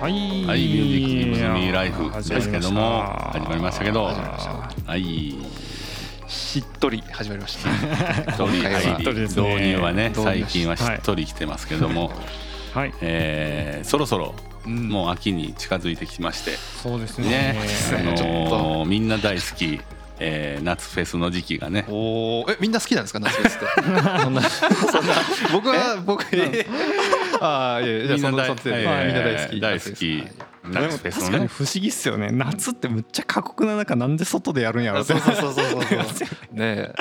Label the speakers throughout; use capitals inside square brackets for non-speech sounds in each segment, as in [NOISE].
Speaker 1: はい、
Speaker 2: はい、ミュージックギブズミーライフですけども始まりましたけど、はい、
Speaker 3: しっとり始まりました。
Speaker 2: しっとり導入はね最近はしっとりきてますけども、
Speaker 1: はい、
Speaker 2: えーそろそろ
Speaker 3: うん。
Speaker 2: もう秋に近づいてきまして。
Speaker 1: そうですね。
Speaker 2: ね、あのー [LAUGHS] みんな大好き、えー夏フェスの時期がね。
Speaker 3: おお、え、みんな好きなんですか、夏フェスって。[LAUGHS] そんな、そんな、僕は、僕、えああ、いやいや、
Speaker 2: みんな大
Speaker 3: そみんな大好き。
Speaker 2: 大好き。夏フェス
Speaker 1: 確かに不思議っすよね。夏ってむっちゃ過酷な中なんで外でやるんやろって。
Speaker 3: そうそうそうそうそう。[LAUGHS] ねえ。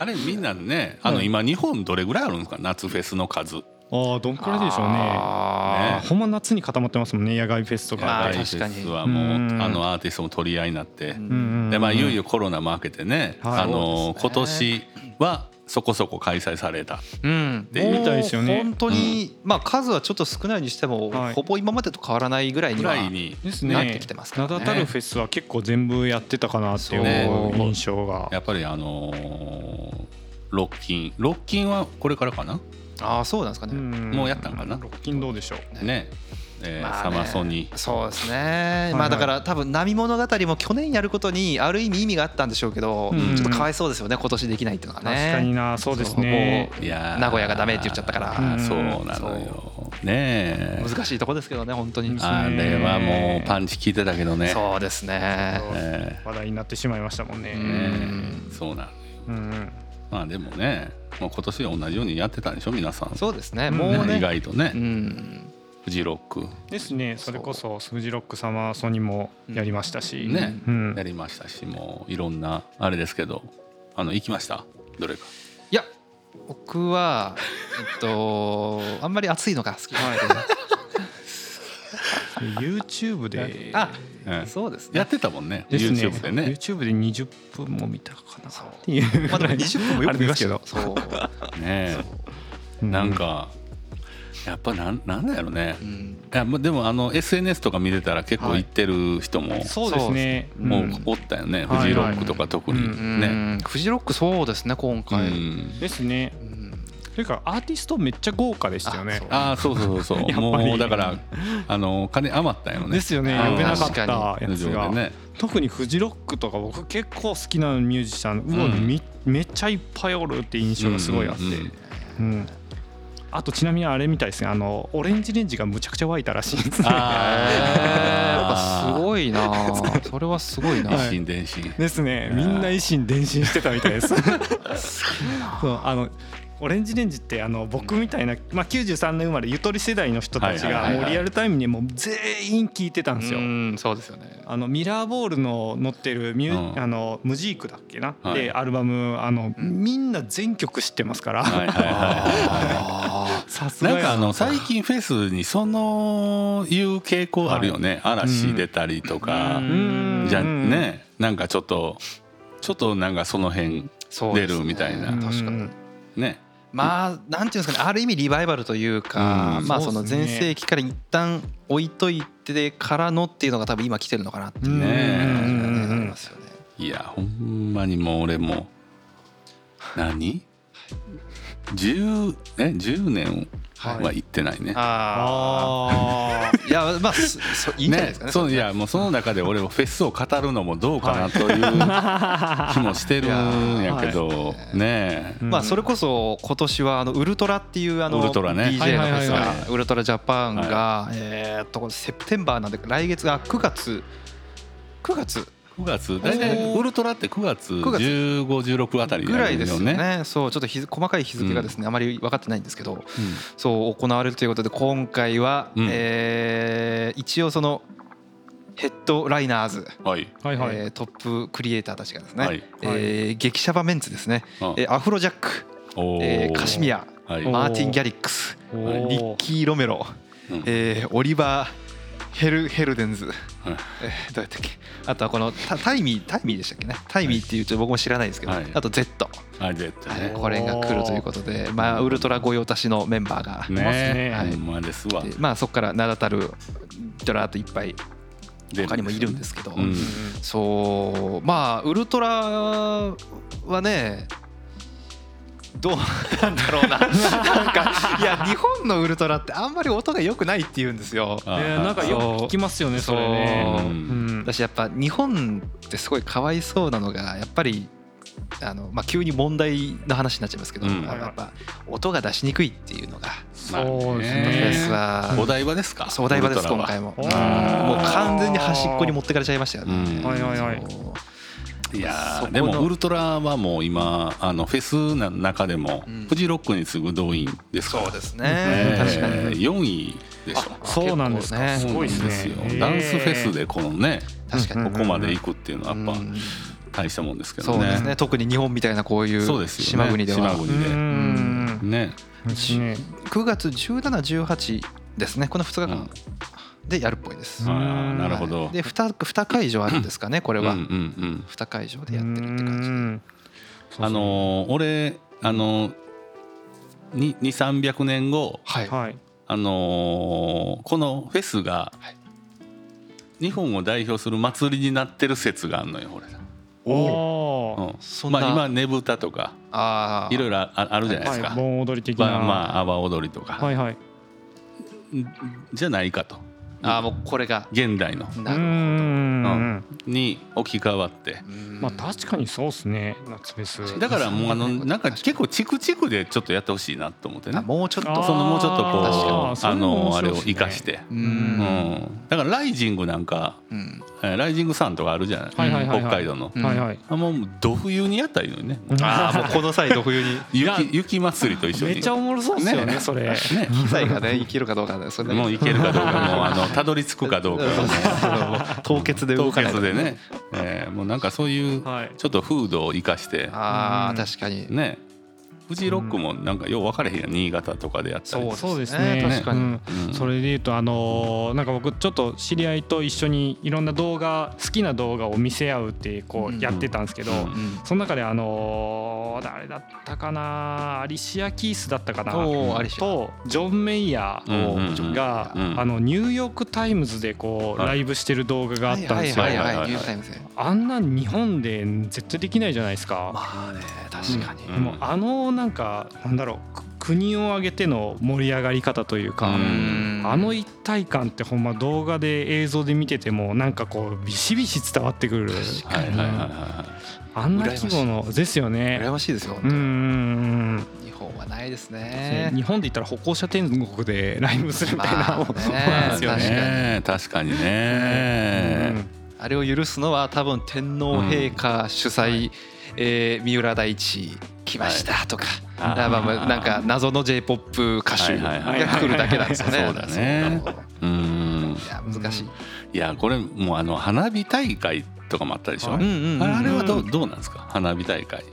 Speaker 2: あれみんなねあの
Speaker 1: うん
Speaker 2: 今日本どれぐらいあるんですか？夏フェスの数
Speaker 1: ああ、どんくらいでしょうね。
Speaker 3: あ
Speaker 1: ほんま夏に固まってますもんね、野外フェスと
Speaker 3: ま
Speaker 1: か。で。
Speaker 3: あ確かに
Speaker 2: フェスはもう
Speaker 1: うん。
Speaker 2: あのアーティストも取り合いになって、でまあいよいよコロナも明けてね、
Speaker 1: はい。
Speaker 2: あの今年はそこそこ開催された。
Speaker 3: うん、
Speaker 2: で
Speaker 1: みたいですよね。
Speaker 3: 本当に、まあ数はちょっと少ないにしても、
Speaker 1: はい。
Speaker 3: ほぼ今までと変わらないぐらいには
Speaker 2: ぐらいに。
Speaker 1: ですね。
Speaker 3: なってきてますからね。
Speaker 1: 名だたるフェスは結構全部やってたかなっていう印象が。
Speaker 2: やっぱりあのーロッキン。ロッキンはこれからかな？
Speaker 3: ああそうなんですかね、
Speaker 1: ん。
Speaker 2: もうやったんかな。
Speaker 1: ロッキンどうでしょう。
Speaker 2: ね、えーサ
Speaker 3: まあね。
Speaker 2: マソニ。
Speaker 3: そうですね、
Speaker 1: い
Speaker 3: まあだから多分波物語も去年やることにある意味意味があったんでしょうけど、
Speaker 1: うん。
Speaker 3: ちょっとかわいそうですよね。今年できないっていうのがね。
Speaker 1: 確かにな、そうですね。
Speaker 2: いやー。
Speaker 3: 名古屋がダメって言っちゃったから。
Speaker 2: そうなのよ。ねえ。
Speaker 3: 難しいとこですけどね本当に、
Speaker 1: うん。
Speaker 2: あれはもうパンチ効いてたけどね。
Speaker 3: そうですね。
Speaker 2: え
Speaker 1: 話題になってしまいましたもんね。
Speaker 2: そうなの
Speaker 1: うん
Speaker 2: まあでもねもう今年は同じようにやってたんでしょ皆さん。
Speaker 3: そうですね
Speaker 1: ん。
Speaker 3: もうね。
Speaker 2: 意外とね、
Speaker 3: うん。
Speaker 2: フジロック。
Speaker 1: ですね。それこそフジロックサマーソニもやりましたし、
Speaker 2: ね。
Speaker 1: うん。
Speaker 2: やりましたしもういろんなあれですけど。あの行きました？どれか。
Speaker 3: いや僕はえっとあんまり暑いのが好きなので、
Speaker 1: YouTube で
Speaker 3: あ
Speaker 2: うん
Speaker 3: そうですね。
Speaker 2: やってたもんね。
Speaker 1: ですね。
Speaker 2: YouTube でね。
Speaker 1: YouTube で20分も見たかな。
Speaker 3: そう
Speaker 1: っていう
Speaker 3: まあでも20分もよく見ましたよ。
Speaker 1: あ
Speaker 3: そう、[LAUGHS]
Speaker 2: ね
Speaker 1: う
Speaker 2: なんかやっぱなんなんだろうね。
Speaker 3: うん。
Speaker 2: いやまあでもあの SNS とか見てたら結構行ってる人も
Speaker 1: そうですね。
Speaker 2: もう
Speaker 1: うん
Speaker 2: おったよね。
Speaker 1: はい
Speaker 2: フジロックとか特に。ね。
Speaker 3: フジロックそうですね今
Speaker 2: う
Speaker 3: 回、
Speaker 2: ん。
Speaker 1: ですね。
Speaker 3: うん
Speaker 1: というかアーティストめっちゃ豪華でしたよね。
Speaker 2: ああそうそうそうそう。[LAUGHS]
Speaker 1: やっぱり。
Speaker 2: もうだからあの金余ったよね。
Speaker 1: ですよね。呼べなかっ
Speaker 3: 確か
Speaker 1: たやつが、
Speaker 2: でね
Speaker 1: 特にフジロックとか僕結構好きなミュージシャンうわ、
Speaker 2: うん。
Speaker 1: みめっちゃいっぱいおるって印象がすごいあって、
Speaker 2: うんうん
Speaker 1: うん。あとちなみにあれみたいですね。あのオレンジレンジがむちゃくちゃ湧いたらしいですね。
Speaker 3: やっぱ
Speaker 2: あ
Speaker 3: すごいな。[LAUGHS] それはすごいな、
Speaker 2: 一心伝心。
Speaker 1: ですね。みんな一心伝心してたみたいです。[LAUGHS] そうあのオレンジレンジってあの僕みたいな、まあ、93年生まれゆとり世代の人たち
Speaker 2: はいはいはいはい。
Speaker 1: がもうリアルタイムにもう全員聞いてたんですよ。
Speaker 3: うんそうですよね。
Speaker 1: あのミラーボールの載ってるミュ、
Speaker 2: うん。
Speaker 1: あのムジークだっけな、
Speaker 2: はい。
Speaker 1: でアルバムあの、みんな全曲知ってますから、さすが
Speaker 2: な。んかあの最近フェスにそのいう傾向あるよね。嵐出たりとか。
Speaker 1: うん。
Speaker 2: じゃね。なんかちょっとちょっとなんかその辺出るみたいな。
Speaker 1: うん。
Speaker 3: 確かに。
Speaker 2: ね
Speaker 3: まあなんていうんですかねある意味リバイバルというか、
Speaker 2: うん
Speaker 3: まあ
Speaker 1: そ
Speaker 3: の全盛期から一旦置いといてからのっていうのが多分今来てるのかなっていう
Speaker 1: うん
Speaker 2: ね。いやほんまにもう俺も何？10え10年は行ってないね。
Speaker 3: あ
Speaker 1: あ
Speaker 3: あいやまあいいんじゃないですかね。
Speaker 2: そういやもうその中で俺もフェスを語るのもどうかなという気もしてるんやけどね
Speaker 1: ー
Speaker 3: まあそれこそ今年はあのウルトラっていうあの
Speaker 2: ウルトラね。
Speaker 3: DJ のフェス
Speaker 1: はいはいはい。
Speaker 3: が
Speaker 1: は
Speaker 3: ウルトラジャパンがえーっとセプテンバーなんで来月が9月。9月
Speaker 2: 9月大体ウルトラって9月
Speaker 3: 9月。
Speaker 2: 1516あたり
Speaker 3: ぐらいですよ
Speaker 2: ね。
Speaker 3: ね。そうちょっと日付細かい日付がですねあまり分かってないんですけど
Speaker 2: うん。
Speaker 3: そう行われるということで今回は
Speaker 2: うん。
Speaker 3: えー一応そのヘッドライナーズ。
Speaker 2: はい。
Speaker 1: はいはい、
Speaker 3: えートップクリエイターたちがですね、
Speaker 2: はい。
Speaker 3: えー激シャバメンツですね、
Speaker 2: うん。
Speaker 3: えーアフロジャック、えーカシミヤ。
Speaker 2: はい。
Speaker 1: お
Speaker 3: マーティン・ギャリックス。リッキー・ロメロ、
Speaker 2: うん。
Speaker 3: えーオリバー・ヘルヘルデンズ、
Speaker 2: はい。
Speaker 3: えーどうやったっけ？あとはこのタタイミータイミーでしたっけね？タイミーっていうと僕も知らないですけど、
Speaker 2: はい。
Speaker 3: あと Z、
Speaker 2: あ絶対ね。
Speaker 3: これが来るということで、まあ、ウルトラ御用達のメンバーが、
Speaker 2: ね
Speaker 1: ね。
Speaker 3: はい。
Speaker 2: ほんまですわ。
Speaker 3: でまあ、そこから名だたるドラーといっぱい他にもいるんですけど、
Speaker 2: うん。
Speaker 3: そうまあウルトラはねどうなんだろうな。[LAUGHS] なんかいや日本のウルトラってあんまり音が良くないって言うんですよ。
Speaker 2: あ
Speaker 1: えーなんかよく聞きますよねそれね。
Speaker 3: そう
Speaker 1: うん。
Speaker 3: 私やっぱ日本ってすごいかわいそうなのがやっぱりあの、まあ、急に問題の話になっちゃいますけど、
Speaker 2: うん。
Speaker 3: あのやっぱ音が出しにくいっていうのが
Speaker 1: そうですね。
Speaker 3: は
Speaker 2: お台場ですか？
Speaker 3: そうお台場です今回も。もう完全に端っこに持ってかれちゃいましたよね、
Speaker 2: うん。
Speaker 1: はいはいはい
Speaker 2: いやでもウルトラはもう今あのフェスの中でも
Speaker 3: うん。
Speaker 2: フジロックに次ぐ動員ですから。
Speaker 3: そうですね。
Speaker 2: ね
Speaker 3: 確かに。
Speaker 2: 4位でしょ。
Speaker 1: そうなんです
Speaker 3: ね
Speaker 1: すごいです
Speaker 2: よ。ダンスフェスでこのね
Speaker 3: 確かに、
Speaker 1: うん
Speaker 2: ここまで行くっていうのはやっぱ
Speaker 3: うん。
Speaker 2: 大したもんですけどね。
Speaker 3: そうですね。特に日本みたいなこういう
Speaker 2: そうですよね。
Speaker 3: 島国では。
Speaker 2: 島国で。
Speaker 1: うん。
Speaker 2: ね。
Speaker 1: ですね。
Speaker 3: 9月1718ですね。この2日間。
Speaker 2: うん
Speaker 3: でやるっぽいです、
Speaker 2: あなるほど。
Speaker 3: はいで 2, 2会場あるんですかね [LAUGHS] これは、
Speaker 2: うんうんうん
Speaker 3: 2会場でやってるって感じ。
Speaker 1: うん。
Speaker 2: あのー俺あのー、2300年後
Speaker 3: はい。
Speaker 1: はい。
Speaker 2: あのーこのフェスが
Speaker 3: はい。
Speaker 2: 日本を代表する祭りになってる説があるのよ俺
Speaker 1: おお
Speaker 2: うん。
Speaker 3: そんな。
Speaker 2: まあ今ねぶたとか
Speaker 3: ああ
Speaker 2: いろいろああるじゃないですか、
Speaker 1: はい。盆踊り的
Speaker 2: まあ
Speaker 1: な
Speaker 2: まあ阿波踊りとか、
Speaker 1: はいはい。
Speaker 2: じゃないかと
Speaker 3: あーもうこれが。
Speaker 2: 現代の。
Speaker 3: なる
Speaker 1: うんうん。
Speaker 2: に置き換わって。
Speaker 1: まあ確かにそうですね。夏フェス。
Speaker 2: だからもうあの [LAUGHS] なんか結構チクチクでちょっとやってほしいなと思ってね。
Speaker 3: あもうちょっと。
Speaker 2: そのもうちょっとこうあのあれを生かして、
Speaker 3: う
Speaker 2: うんん、だからライジングなんか
Speaker 3: うん
Speaker 2: えーライジングサンとかあるじゃない、
Speaker 1: はいはいはいはい。
Speaker 2: 北海道の、
Speaker 3: うん。
Speaker 1: はいはい。
Speaker 2: あもうど冬にやったらいいのにね。
Speaker 3: ああもうこの際ど冬に。
Speaker 2: 雪雪祭りと一緒に。
Speaker 1: めっちゃおもろそうですよねそれ。
Speaker 2: ね。
Speaker 3: 機材がねいけるかどうかねそれ
Speaker 2: もう行けるかどうかもうあの [LAUGHS] たどり着くかどうかがもう
Speaker 3: 凍結で動
Speaker 2: 凍
Speaker 3: かない
Speaker 2: 結でね、えーもうなんかそういう
Speaker 1: はい。
Speaker 2: ちょっと風土を生かして。
Speaker 3: ああ
Speaker 1: うん。
Speaker 3: 確かに。
Speaker 2: ねフジロックもなんかよう分かれへんやん新潟とかでやったり。
Speaker 3: そう
Speaker 1: ですね。
Speaker 3: 確かに
Speaker 1: うん。
Speaker 2: うん。
Speaker 1: それで言うとあのーなんか僕ちょっと知り合いと一緒にいろんな動画好きな動画を見せ合うってこ
Speaker 3: う
Speaker 1: やってたんですけど、
Speaker 2: うん。
Speaker 3: うん。
Speaker 1: その中であのー誰だったかなアリシア・キーズだったかなとジョン・メイヤ
Speaker 2: うんうんうん。
Speaker 1: ーが、
Speaker 2: うん。
Speaker 1: あのニューヨーク・タイムズでこう
Speaker 2: はい。
Speaker 1: ライブしてる動画があったんですよ。
Speaker 3: はいはい
Speaker 2: はいはい。
Speaker 3: はいニュータイムズ
Speaker 1: あんなん日本で絶対できないじゃないですか。
Speaker 3: まあね確かに。
Speaker 2: うん。
Speaker 1: でもあのなんかなんだろうく国を挙げての盛り上がり方というか、
Speaker 2: うん。
Speaker 1: あの一体感ってほんま動画で映像で見ててもなんかこうビシビシ伝わってくる。
Speaker 2: はいはいはいは
Speaker 1: あんな規模のですよね。
Speaker 3: 羨ましいですよ
Speaker 1: うんうんうん。
Speaker 3: 日本はないです
Speaker 1: うん
Speaker 3: ね
Speaker 1: 日本で言ったら歩行者天国でライブするみたいな
Speaker 3: まあね。
Speaker 1: もんですよ
Speaker 2: い
Speaker 1: ね。
Speaker 2: ね確かにね。
Speaker 3: あれを許すのは多分天皇陛下主催、えー三浦大知来ましたとか、
Speaker 2: はい
Speaker 3: まあまあなんか謎の j p o p 歌手が来るだけなんですよね。
Speaker 2: そうだね。
Speaker 3: そう
Speaker 2: うん。
Speaker 3: いや難しい。
Speaker 2: いやこれもうあの花火大会とかもあったでしょ、
Speaker 1: はい
Speaker 2: あれはどうどうなんですか？花火大会。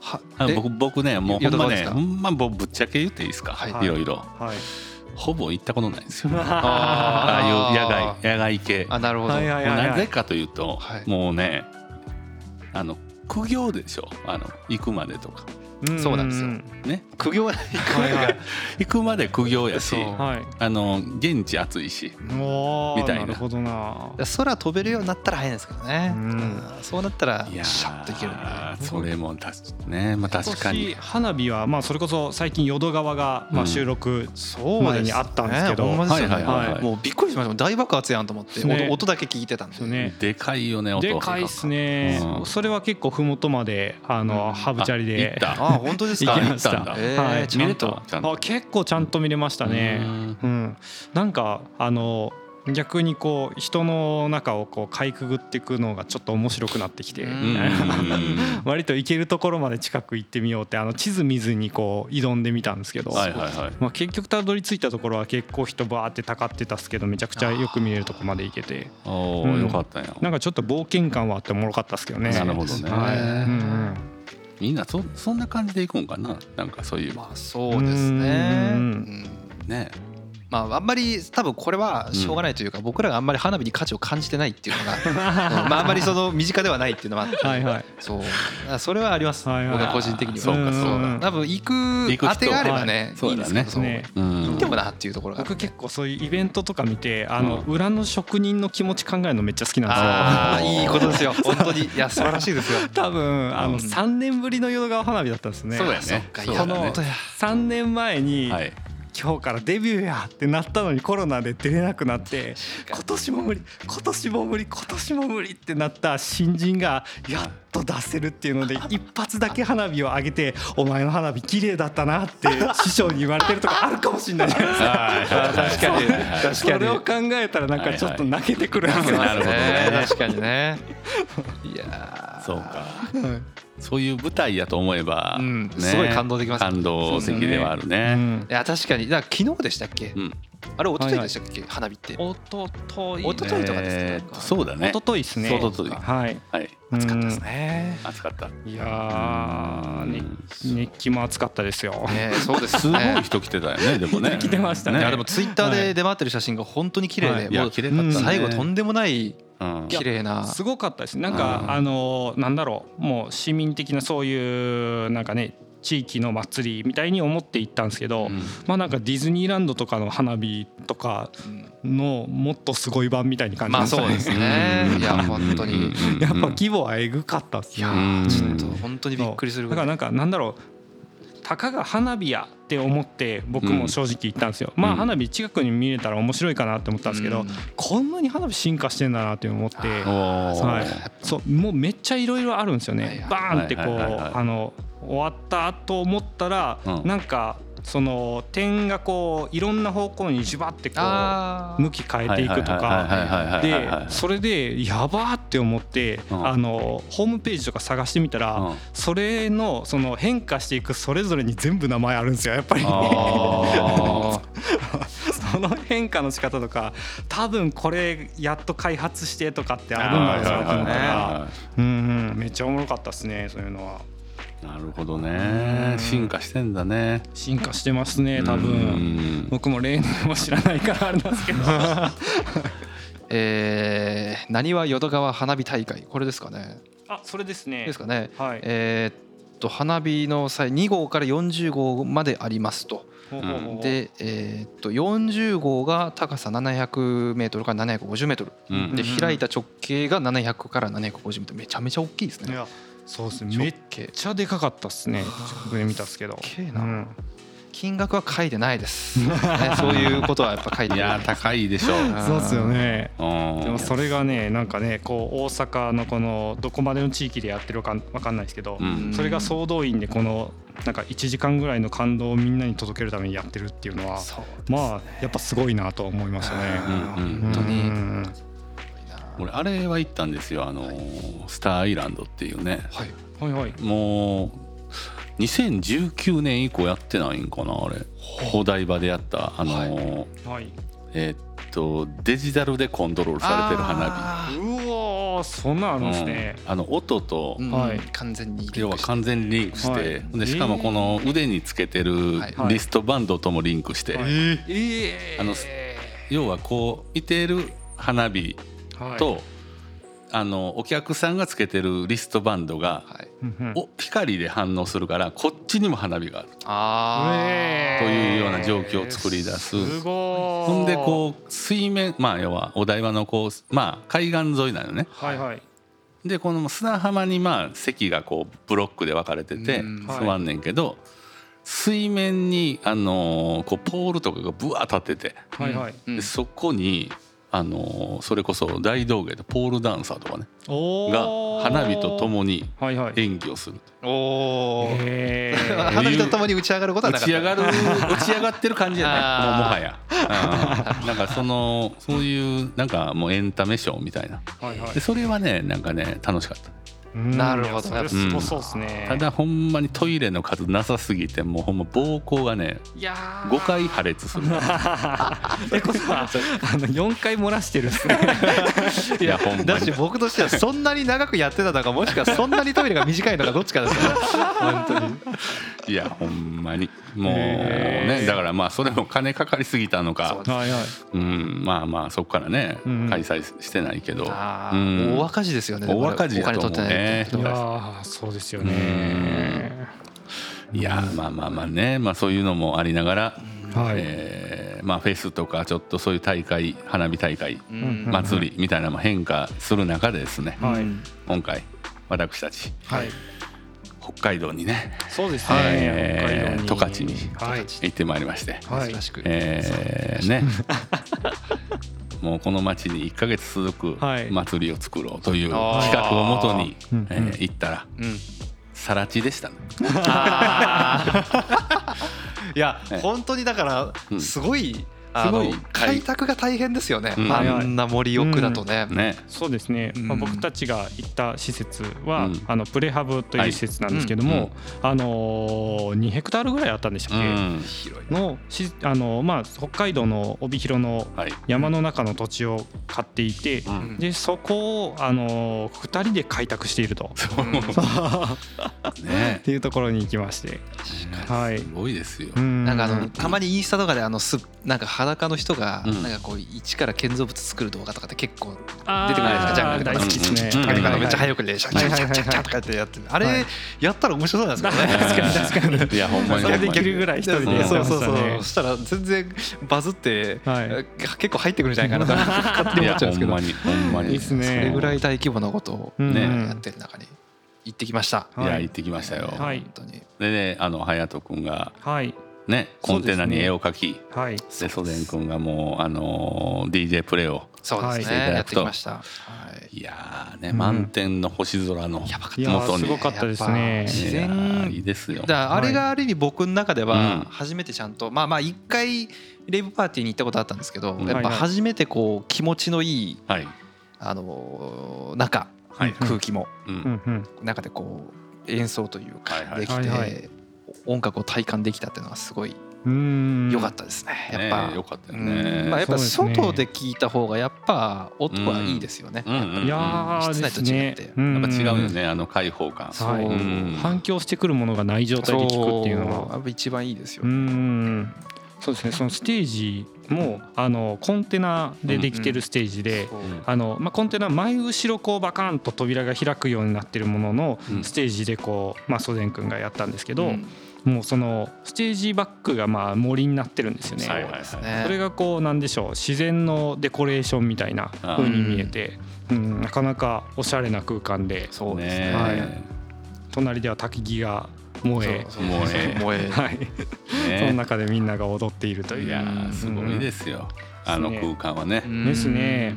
Speaker 3: は
Speaker 2: 僕僕ねもうほんまねほんまぼぶっちゃけ言っていいですか、
Speaker 3: はい。
Speaker 2: い、ろいろ。
Speaker 1: はい。
Speaker 2: ほぼ行ったことないんですよ。[LAUGHS] あ
Speaker 3: あ
Speaker 2: あいう
Speaker 3: ー
Speaker 2: 野外野外系。
Speaker 3: あなるほど。
Speaker 2: なぜかというと、
Speaker 3: はい。
Speaker 2: もうねあの苦行でしょ？あの行くまでとか
Speaker 3: そうなんですよ。
Speaker 2: ね。
Speaker 3: 苦行はない
Speaker 1: はいはい。[LAUGHS]
Speaker 2: 行くまで苦行やしあの現地暑いしみたいな。
Speaker 1: なるほどな。
Speaker 3: 空飛べるようになったら早いんですけどね。
Speaker 1: うん。
Speaker 3: うんそうなったら
Speaker 2: いや
Speaker 3: シャッといける
Speaker 2: それもたねまあ確かに。
Speaker 1: 花火はまあそれこそ最近淀川がま
Speaker 2: うん。
Speaker 1: あ収録
Speaker 3: そう
Speaker 1: までにあったんですけど。
Speaker 3: ほんまですよね。
Speaker 2: はいはいはいはい。
Speaker 3: もうびっくりしました。大爆発やんと思って、
Speaker 1: ね。
Speaker 3: 音音だけ聞いてたんで
Speaker 1: ですよね。
Speaker 2: でかいよね音。
Speaker 1: でかいっすね。
Speaker 2: うん。
Speaker 1: それは結構麓まであのハブチャリで。
Speaker 2: あ行った
Speaker 3: あ本当ですか？
Speaker 1: 行きました。はい。
Speaker 3: ちゃんと。
Speaker 2: 見れた？
Speaker 1: あ結構ちゃんと見れましたね。
Speaker 2: うん。
Speaker 1: うん。なんかあの逆にこう人の中をこうかいくぐっていくのがちょっと面白くなってきて、[LAUGHS] 割と行けるところまで近く行ってみようってあの地図見ずにこう挑んでみたんですけど、
Speaker 2: はいはいはい。
Speaker 1: まあ、結局たどり着いたところは結構人バーってたかってたっすけどめちゃくちゃよく見えるところまで行けて。
Speaker 2: おお
Speaker 1: うん。
Speaker 2: よかったんや
Speaker 1: なんかちょっと冒険感はあっておもろかったっすけどね。
Speaker 2: なるほどね。
Speaker 1: はい。うんうん
Speaker 2: みんなそそんな感じで行くんかな？なんかそういう。
Speaker 3: まあそうですね。
Speaker 1: う
Speaker 3: うんん。
Speaker 2: ね
Speaker 3: まああんまり多分これはしょうがないというか、僕らがあんまり花火に価値を感じてないっていうのが、[LAUGHS] うんまああんまりその身近ではないっていうのもあって
Speaker 1: はいはい。
Speaker 3: そう。それはあります、僕は個人的には。
Speaker 2: そうかそう
Speaker 1: か。
Speaker 3: 多分行く当てがあればね、
Speaker 2: はい。
Speaker 3: いですけど
Speaker 2: そう。
Speaker 3: そう
Speaker 1: ね。
Speaker 2: うん。
Speaker 3: 行ってもなっていうところが
Speaker 1: 僕結構そういうイベントとか見てあの、
Speaker 2: う
Speaker 1: 裏の職人の気持ち考えるのめっちゃ好きなんですよ。
Speaker 3: ああ [LAUGHS] いいことですよ。本当に。いや素晴らしいですよ。[LAUGHS]
Speaker 1: 多分あの
Speaker 3: うん。
Speaker 1: 3年ぶりの淀川花火だったんですね。
Speaker 2: そうだよね。
Speaker 3: そっかい
Speaker 2: そうだね
Speaker 3: や。本当や
Speaker 1: 3年前に、
Speaker 2: はい
Speaker 1: 今日からデビューやってなったのにコロナで出れなくなって今年も無理今年も無理今年も無理ってなった新人がやっと出せるっていうので [LAUGHS] 一発だけ花火を上げて「お前の花火綺麗だったな」って師匠に言われてるとかあるかもしれないじゃないですか。
Speaker 2: はい
Speaker 3: 確かに確かに。
Speaker 1: それを考えたらなんかちょっと泣けてくるんですよ。
Speaker 2: なるほどね。
Speaker 3: 確かにね。[LAUGHS] いやー。
Speaker 2: そうかそういう舞台やと思えば、
Speaker 3: うん
Speaker 2: ね
Speaker 3: すごい感動できます
Speaker 2: 感動的ではある
Speaker 1: う
Speaker 2: ね。
Speaker 1: ん。
Speaker 3: いや確かに。だ昨日でしたっけ、
Speaker 2: うん。
Speaker 3: あれ一昨日でしたっけ、花火って。
Speaker 1: おととい
Speaker 3: 一昨日とかです
Speaker 2: え
Speaker 3: か？
Speaker 2: ーとそうだね。
Speaker 1: おとといですね。
Speaker 2: そうおととい。
Speaker 1: はい。
Speaker 2: はい
Speaker 3: 暑かったです
Speaker 1: ね。
Speaker 3: ね
Speaker 2: 暑かった。
Speaker 1: いやー、ね熱気も暑かったですよ。
Speaker 3: ねそうです
Speaker 2: すご
Speaker 3: ね
Speaker 2: い人来てたよねでも [LAUGHS] ね。
Speaker 1: 来てましたね。
Speaker 3: いやでもツイッターで出回ってる写真が本当に綺麗で、
Speaker 1: はい。
Speaker 2: いや
Speaker 3: もう
Speaker 2: 綺麗かったね。
Speaker 3: 最後とんでもない
Speaker 2: うん
Speaker 3: 綺麗な。
Speaker 1: すごかったです。なんか、
Speaker 3: うん。
Speaker 1: あのーなんだろう、もう市民的なそういうなんかね。地域の祭りみたいに思って行ったんですけど、
Speaker 2: うん。
Speaker 1: まあなんかディズニーランドとかの花火とかのもっとすごい版みたいに感じましたね。
Speaker 3: まあそうですね。
Speaker 2: うん。
Speaker 3: いや本当に。
Speaker 2: うん。
Speaker 1: やっぱ規模はえぐかったっすね。
Speaker 3: いやちょっと本当にびっくりする
Speaker 1: だからなんかなんだろうたかが花火やって思って僕も正直言ったんですよ、まあ花火近くに見れたら面白いかなって思ったんですけど、
Speaker 3: うん。
Speaker 1: こんなに花火進化してんだなって思って、はい、そうもうめっちゃいろいろあるんですよね、バーンってこう、あの終わったと思ったら、
Speaker 2: うん。
Speaker 1: なんかその点がこういろんな方向にじばってこう向き変えていくと
Speaker 2: はい
Speaker 1: かで
Speaker 2: はい
Speaker 1: それでやばーって思って
Speaker 2: うん
Speaker 1: あのホームページとか探してみたら
Speaker 2: うん
Speaker 1: それのその変化していくそれぞれに全部名前あるんですよやっぱり。
Speaker 2: あ
Speaker 1: その変化の仕方とか多分これやっと開発してとかって
Speaker 2: ー
Speaker 1: あるんだろうなと思ったら
Speaker 2: は
Speaker 1: うんうんめっちゃおもろかったですねそういうのはい
Speaker 2: なるほどね。進化してんだね。
Speaker 1: 進化してますね多
Speaker 2: う
Speaker 1: 分。
Speaker 2: ん
Speaker 1: 僕も例年も知らないからあれなんですけど。[LAUGHS]
Speaker 3: えー、なにわ淀川花火大会。これですかね。
Speaker 1: あそれですね。
Speaker 3: ですかね。
Speaker 1: はい。
Speaker 3: えーっと花火の際2号から40号までありますと。でえーっと40号が高さ700メートルから750メートル。
Speaker 2: うん。
Speaker 3: で
Speaker 1: うん
Speaker 3: 開いた直径が700から750メートル。めちゃめちゃ大きいですね。
Speaker 1: いやそうですね。めっちゃでかかったっすね。近くで見たっすけど。
Speaker 3: けえな。
Speaker 1: うん。
Speaker 3: 金額は書いてないです、[LAUGHS] ね、そういうことはやっぱ書いて
Speaker 2: い。や高いでしょう。
Speaker 1: そうっすよね。
Speaker 2: うん。
Speaker 1: でもそれがねなんかねこう大阪のこのどこまでの地域でやってるかわかんないですけど、
Speaker 2: うん。
Speaker 1: それが総動員でこのなんか1時間ぐらいの感動をみんなに届けるためにやってるっていうのはまあやっぱすごいなと思いましたね。
Speaker 2: うんうん
Speaker 3: 本当に。
Speaker 1: うん
Speaker 2: 俺あれは行ったんですよ。あのスターアイランドっていうね。
Speaker 3: はい。
Speaker 1: はいはい。
Speaker 2: もう2019年以降やってないんかなあれ。お台場でやったあの、
Speaker 1: はい。
Speaker 2: えーっとデジタルでコントロールされてる花
Speaker 3: あー
Speaker 1: うわーそんなんあるん
Speaker 2: 火、
Speaker 1: ですね。
Speaker 2: うん。あの音と、
Speaker 3: うん。
Speaker 1: はい。
Speaker 3: 完全に
Speaker 2: 要は完全にリンクして、
Speaker 1: はい。
Speaker 2: でしかもこの腕につけてる
Speaker 3: はい。
Speaker 1: はい。
Speaker 2: リストバンドともリンクして、
Speaker 1: はい。ええ
Speaker 2: あの要はこう見てる花火
Speaker 1: はい。
Speaker 2: と、あのお客さんがつけてるリストバンドが、
Speaker 3: はい。
Speaker 2: お光で反応するからこっちにも花火がある。
Speaker 3: あ
Speaker 1: え
Speaker 2: というような状況を作り出す。
Speaker 1: すごい。
Speaker 2: ほんでこう水面まあ要はお台場のこうまあ海岸沿いなのね。
Speaker 1: はいはい。
Speaker 2: でこの砂浜にまあ席がこうブロックで分かれてて
Speaker 3: うん。
Speaker 2: 座んねんけど水面にあのーこうポールとかがブワー立ってて。
Speaker 3: あ
Speaker 1: はいはい。
Speaker 2: そこにあのーそれこそ大道芸でポールダンサーとかね。
Speaker 1: お
Speaker 2: が
Speaker 1: ー
Speaker 2: 花火とともに
Speaker 1: はいはい。
Speaker 2: 演技をする。
Speaker 3: おお
Speaker 1: へー。
Speaker 3: 花火とともに打ち上がることはなかった。
Speaker 2: 打ち上がる [LAUGHS] 打ち上がってる感じやね。もう
Speaker 3: あー。
Speaker 2: もはや。うん。なんかそのそういうなんかもうエンタメショーみたいな。
Speaker 1: はいはい。
Speaker 2: で。それはねなんかね楽しかった。
Speaker 1: うん
Speaker 3: なるほど
Speaker 1: いやそうですね。
Speaker 2: ただほんまにトイレの数なさすぎてもうほんま膀胱がね
Speaker 1: いやー。
Speaker 2: 5回破裂する。
Speaker 1: ってことはあの4回漏らしてるっすね。[LAUGHS]
Speaker 2: いやほんま
Speaker 3: だし
Speaker 2: に
Speaker 3: 僕としてはそんなに長くやってたのかもしくはそんなにトイレが短いのかどっちかですから本当に。
Speaker 2: いやほんまに。もうねだからまあそれも金かかりすぎたのか。
Speaker 3: そう
Speaker 1: はいはい。
Speaker 2: うんまあまあそこからね
Speaker 1: うん。
Speaker 2: 開催してないけど。
Speaker 3: あ
Speaker 2: う
Speaker 3: ー
Speaker 2: ん。
Speaker 3: 大赤字ですよね。
Speaker 2: 大赤字
Speaker 3: お金
Speaker 2: だと思う
Speaker 3: 取ってない
Speaker 1: やーそうですよね。
Speaker 2: いやまあまあまあね。まあそういうのもありながら
Speaker 1: はい、
Speaker 2: えーまあフェスとかちょっとそういう大会花火大会
Speaker 3: うん。
Speaker 2: 祭りみたいなのも変化する中でですね。
Speaker 1: はい。
Speaker 3: うん
Speaker 2: 今回私たち
Speaker 1: はい。
Speaker 2: 北海道にね
Speaker 1: そうですね、
Speaker 2: えー
Speaker 1: 北海道に。
Speaker 2: 十勝に
Speaker 1: はい。
Speaker 2: 行ってまいりまして。
Speaker 1: はい。
Speaker 3: 珍しく。
Speaker 2: えーね [LAUGHS] もうこの町に1ヶ月続く
Speaker 1: はい。
Speaker 2: 祭りを作ろうという企画をもとに
Speaker 1: うん。
Speaker 2: えー行ったら
Speaker 3: うん。
Speaker 2: さら地でしたね。[LAUGHS]
Speaker 3: いや
Speaker 2: ね
Speaker 3: 本当にだから
Speaker 2: うん。
Speaker 3: すごい
Speaker 2: すごい
Speaker 3: 開拓が大変ですよね。
Speaker 2: うん。
Speaker 3: あんな森奥だとね。
Speaker 2: ね。
Speaker 1: そうですね、まあ、
Speaker 3: うん
Speaker 1: 僕たちが行った施設は、
Speaker 2: うん。
Speaker 1: あのプレハブという施設なんですけども、
Speaker 2: はい。うん。
Speaker 1: あのー2ヘクタールぐらいあったんでしたっけ、のしあの、まあ、北海道の帯広の
Speaker 2: はい。
Speaker 1: 山の中の土地を買っていて、
Speaker 2: うん。
Speaker 1: でそこを、あのー、2人で開拓していると。[LAUGHS]
Speaker 3: う。ん [LAUGHS]
Speaker 2: ね。
Speaker 1: っていうところに行きまして、はい。
Speaker 2: すごいですよ。
Speaker 1: うん。
Speaker 3: なんかあのたまにインスタとかであのすなんか裸の人が
Speaker 2: うん。
Speaker 3: なんかこう一から建造物作る動画とかって結構出てくるじゃないですか。ジャングルとか
Speaker 1: 大好きですね、
Speaker 3: めっちゃ
Speaker 1: い
Speaker 3: 早くでシャキシャキシャキシャキシャキとかやってやってあ
Speaker 1: はい
Speaker 3: れやったら面白そうなんですけどね
Speaker 1: 確かに確かに
Speaker 2: いやほんまに
Speaker 1: それできるぐらい一人でやって
Speaker 3: そうそう
Speaker 1: ましたね
Speaker 3: そうそしたら全然バズって、
Speaker 1: はい
Speaker 3: 結構入ってくるんじゃないかなと勝手に思っちゃうんですけど
Speaker 2: ほんまに
Speaker 3: それぐらい大規模なことを
Speaker 1: うん
Speaker 2: ね
Speaker 3: やってる中に行ってきました。
Speaker 2: いや行ってきましたよ
Speaker 1: はい
Speaker 3: 本当に
Speaker 2: でねあの隼人君が
Speaker 1: はい
Speaker 2: ねコンテナに絵を描き
Speaker 1: はい。
Speaker 2: でソデン君がもうあのー DJ プレイを
Speaker 3: そうですね、
Speaker 2: はい
Speaker 3: やってきました。はい。
Speaker 2: いやーね
Speaker 1: うん
Speaker 2: 満天の星空の元に。
Speaker 1: ーすごかったですね。
Speaker 3: 自然
Speaker 2: いいいですよ。
Speaker 3: だあれがある意味僕の中で
Speaker 2: うん。
Speaker 3: は初めてちゃんとまあまあ一回レイブパーティーに行ったことあったんですけど
Speaker 2: うん。
Speaker 3: やっぱ初めてこう気持ちのいい
Speaker 2: はい。
Speaker 3: あのー中
Speaker 2: はい。
Speaker 3: 空気も。
Speaker 2: う
Speaker 1: うんんうん。
Speaker 3: 中でこう演奏というか
Speaker 2: はいはい。
Speaker 3: でき
Speaker 1: はいはい。
Speaker 3: て音楽を体感できたっていうのはすごい
Speaker 1: うん。
Speaker 3: 良かったですね。やっ
Speaker 2: ね
Speaker 3: ぱ。
Speaker 2: よかったね。
Speaker 3: まあやっぱ外で聞いた方がやっぱ音はいいですよね。
Speaker 2: うん。うん。うん。
Speaker 1: いやー
Speaker 3: 室内と違って。
Speaker 2: やっぱ違うよ
Speaker 1: ん
Speaker 2: ねあの開放感。
Speaker 1: はい
Speaker 2: うん。
Speaker 1: 反響してくるものがない状態で聞くっていうのは。
Speaker 3: そう。やっぱ一番いいですよ。
Speaker 1: う。ん。そうですね。そのステージもあのコンテナでできてるステージで、
Speaker 3: そう。
Speaker 1: あのまあ、コンテナ前後ろこうバカンと扉が開くようになってるものの
Speaker 2: うん。
Speaker 1: ステージでこう、まあ、ソデン君がやったんですけど、
Speaker 3: うん
Speaker 1: もうそのステージバックがまあ森になってるんですよね。
Speaker 2: はいはいはい。
Speaker 1: それがこうなんでしょう。自然のデコレーションみたいな風に見えて、うん、なかなかおしゃれな空間で
Speaker 3: そうですね。
Speaker 2: ね
Speaker 1: はい。隣では焚き木が燃え [LAUGHS]
Speaker 2: 燃え。
Speaker 3: 燃え。
Speaker 1: はい、
Speaker 2: ね。
Speaker 1: その中でみんなが踊っているという。
Speaker 2: いやーすごいですよあの空間はね。
Speaker 3: うん。
Speaker 1: ですね。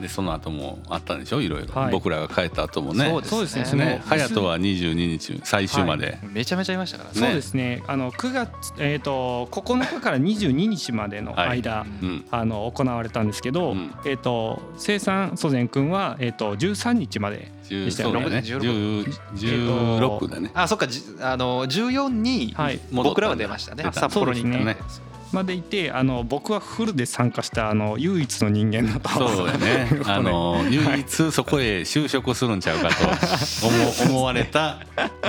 Speaker 2: でその後もあったんでしょ？いろいろ
Speaker 1: はい。
Speaker 2: 僕らが帰った後もね。
Speaker 3: そう
Speaker 1: ですね。
Speaker 2: 隼人は22日最終まで。
Speaker 3: めちゃめちゃいましたから。ね。
Speaker 1: そうですね。あの9月えっ、と9日から22日までの間、
Speaker 2: うん。
Speaker 1: あの行われたんですけど、
Speaker 2: うん。
Speaker 1: えっ、と生産祖善くんはえっ、と13日まで
Speaker 2: 10
Speaker 1: でしたよね。
Speaker 2: そうだね。
Speaker 3: 16
Speaker 2: 10 16だね。
Speaker 3: あそっか。じあの14に
Speaker 1: はい。
Speaker 3: 僕らは出ましたね。札幌に。行った
Speaker 1: そう
Speaker 3: ね
Speaker 2: です
Speaker 1: までいて、あの僕はフルで参加したあの唯一の人間だと。
Speaker 2: そうだね。[LAUGHS] あの唯一そこへ就職するんちゃうかと思思われた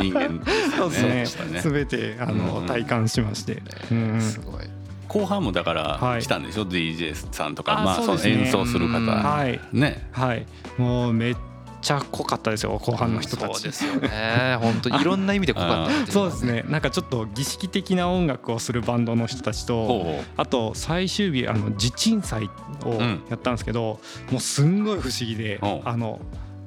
Speaker 2: 人間
Speaker 1: そうですね。
Speaker 2: したね。
Speaker 1: すべてあの、
Speaker 2: うん
Speaker 1: 体感しまして。うんうん。
Speaker 3: すごい。
Speaker 2: 後半もだから
Speaker 1: はい。
Speaker 2: 来たんでしょ？DJ さんとか。
Speaker 1: あ
Speaker 2: まあその
Speaker 1: そうですね。
Speaker 2: 演奏する
Speaker 3: うん。
Speaker 2: 方
Speaker 1: はい。
Speaker 2: ね。
Speaker 1: はい。もうめっちゃ濃かったですよ後半の人たち。
Speaker 3: そうですよね。本当に [LAUGHS] いろんな意味で濃かった
Speaker 1: そうです。ねなんかちょっと儀式的な音楽をするバンドの人たちと
Speaker 2: ほ
Speaker 1: あと最終日あの地鎮祭を
Speaker 2: うん
Speaker 1: やったんですけど、もうすんごい不思議であの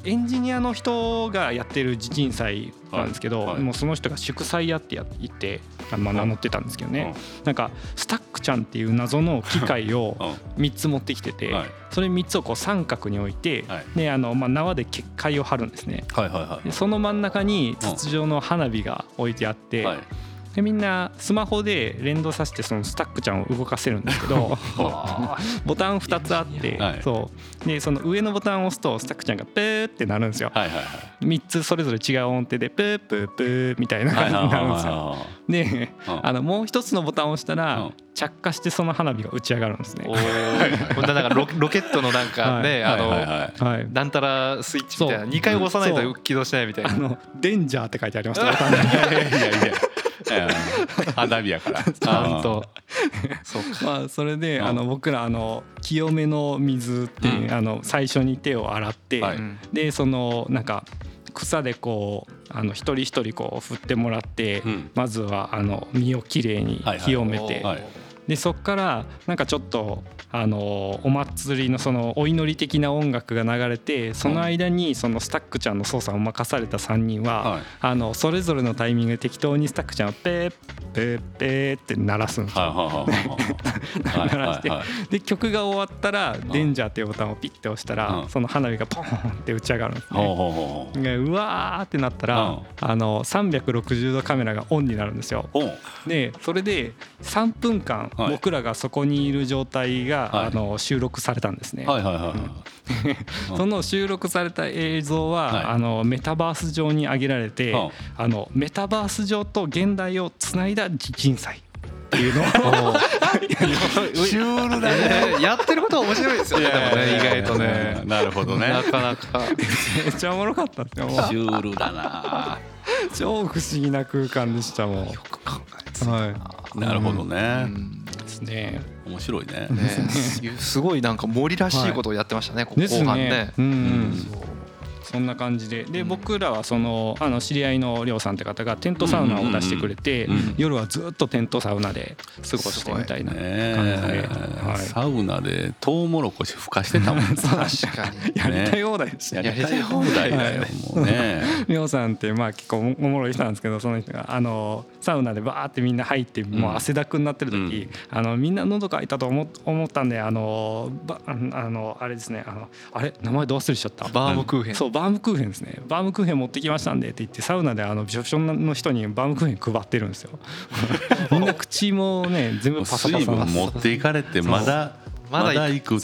Speaker 1: エンジニアの人がやってる地鎮祭なんですけど、
Speaker 2: はい。はい。
Speaker 1: もうその人が祝祭やってや言って、あまあ、名乗ってたんですけどね、なんかスタックちゃんっていう謎の機械を
Speaker 2: う
Speaker 1: 3つ持ってきてて、それ3つをこう三角に置いて、
Speaker 2: はい。
Speaker 1: であのまあ、縄で結界を張るんですね。
Speaker 2: はいはいはい。
Speaker 1: でその真ん中に筒状の花火が置いてあって、
Speaker 2: はい
Speaker 1: でみんなスマホで連動させてそのスタックちゃんを動かせるんですけど [LAUGHS] ボタン2つあって、
Speaker 2: はい。
Speaker 1: そう。でその上のボタンを押すとスタックちゃんがプーってなるんですよ。
Speaker 2: はいはいはい。
Speaker 1: 3つそれぞれ違う音程でプープープーみたいな感じになるんですよ。
Speaker 2: は
Speaker 1: で
Speaker 2: うん。
Speaker 1: あのもう一つのボタンを押したら、
Speaker 2: うん。
Speaker 1: 着火してその花火が打ち上がるんですね。
Speaker 3: お。ー。[LAUGHS] こんななんかロロケットのなんかね、
Speaker 2: いはい。
Speaker 3: あの、
Speaker 2: はいはい
Speaker 1: はい、
Speaker 3: なんたらスイッチみたいな
Speaker 1: そう。
Speaker 3: 2回押さないと起動しないみたいな。
Speaker 1: あのデンジャーって書いてありました [LAUGHS]
Speaker 2: いやいやいや [LAUGHS] 花火やから。[LAUGHS]
Speaker 1: ちゃんと。
Speaker 3: そうか。
Speaker 1: まあそれで
Speaker 2: うん。
Speaker 1: あの僕らあの清めの水っていう
Speaker 2: うん。
Speaker 1: あの最初に手を洗ってでそのなんか草でこうあの一人一人こう振ってもらって
Speaker 2: うん。
Speaker 1: まずはあの身をきれいに清めて
Speaker 2: はい
Speaker 1: でそっからなんかちょっとあのお祭りのそのお祈り的な音楽が流れてその間にそのスタックちゃんの操作を任された3人は
Speaker 2: はい。
Speaker 1: あのそれぞれのタイミングで適当にスタックちゃんをペーペーペーって鳴らすんですよ。鳴らして。で曲が終わったら「デンジャー」っていうボタンをピッて押したら
Speaker 2: うん。
Speaker 1: その花火がポーンって打ち上がるんですね。
Speaker 2: ほう
Speaker 1: わーってなったら
Speaker 2: うん。
Speaker 1: あの360度カメラがオンになるんですよ。でそれで3分間
Speaker 2: はい
Speaker 1: 僕らがそこにいる状態が、
Speaker 2: はい。
Speaker 1: あの収録されたんですね。
Speaker 2: はいはいはいはい。うん。[LAUGHS]
Speaker 1: その収録された映像は、
Speaker 2: はい。
Speaker 1: あのメタバース上に上げられて、
Speaker 2: うん
Speaker 1: あのメタバース上と現代をつないだ地震災っていうのを。[LAUGHS] [LAUGHS]
Speaker 2: シュールだね。
Speaker 3: えー。やってることは面白いですよねでもね意外とね。
Speaker 2: なるほどね。
Speaker 3: なかなか。
Speaker 1: めっちゃおもろかったですよもう。
Speaker 2: シュールだな [LAUGHS]
Speaker 1: 超不思議な空間でしたもん。
Speaker 3: よく考えてた
Speaker 1: は
Speaker 2: なるほど
Speaker 3: う
Speaker 2: ね
Speaker 1: ですね。
Speaker 2: 面白いね。
Speaker 3: ね。[LAUGHS] すごいなんか森らしいことをやってましたねここ
Speaker 1: です
Speaker 3: 後半ね。
Speaker 1: ね。うん、うん
Speaker 3: そ
Speaker 1: んな感じで。で
Speaker 3: うん。
Speaker 1: 僕らはそのあの知り合いのりょうさんって方がテントサウナを出してくれて
Speaker 2: うん。うんうん
Speaker 1: 夜はずっとテントサウナで過ごしてみたいな
Speaker 2: ね
Speaker 1: 感じで、
Speaker 2: え
Speaker 1: はい。
Speaker 2: サウナでトウモロコシふかしてたもん [LAUGHS]
Speaker 3: 確かに。
Speaker 1: やりたい放題でした
Speaker 2: やりたい放題だよもうね。
Speaker 1: りょうさんってまあ結構おもろい人なんですけどその人が。あのサウナでバーってみんな入ってもう汗だくになってる時、あのみんな喉乾いたと思思ったんであのばあのあれですね。あのあれ？名前どう忘れしちゃった？
Speaker 3: バームクーヘン。
Speaker 1: そうバームクーヘンですね。バームクーヘン持ってきましたんでって言ってサウナであのビショビショの人にバームクーヘン配ってるんですよ。[LAUGHS] みんな口もね全部パサパ
Speaker 2: 水
Speaker 1: サ
Speaker 2: 分持っていかれてまだ
Speaker 3: まだ
Speaker 2: まだ行く。う。ん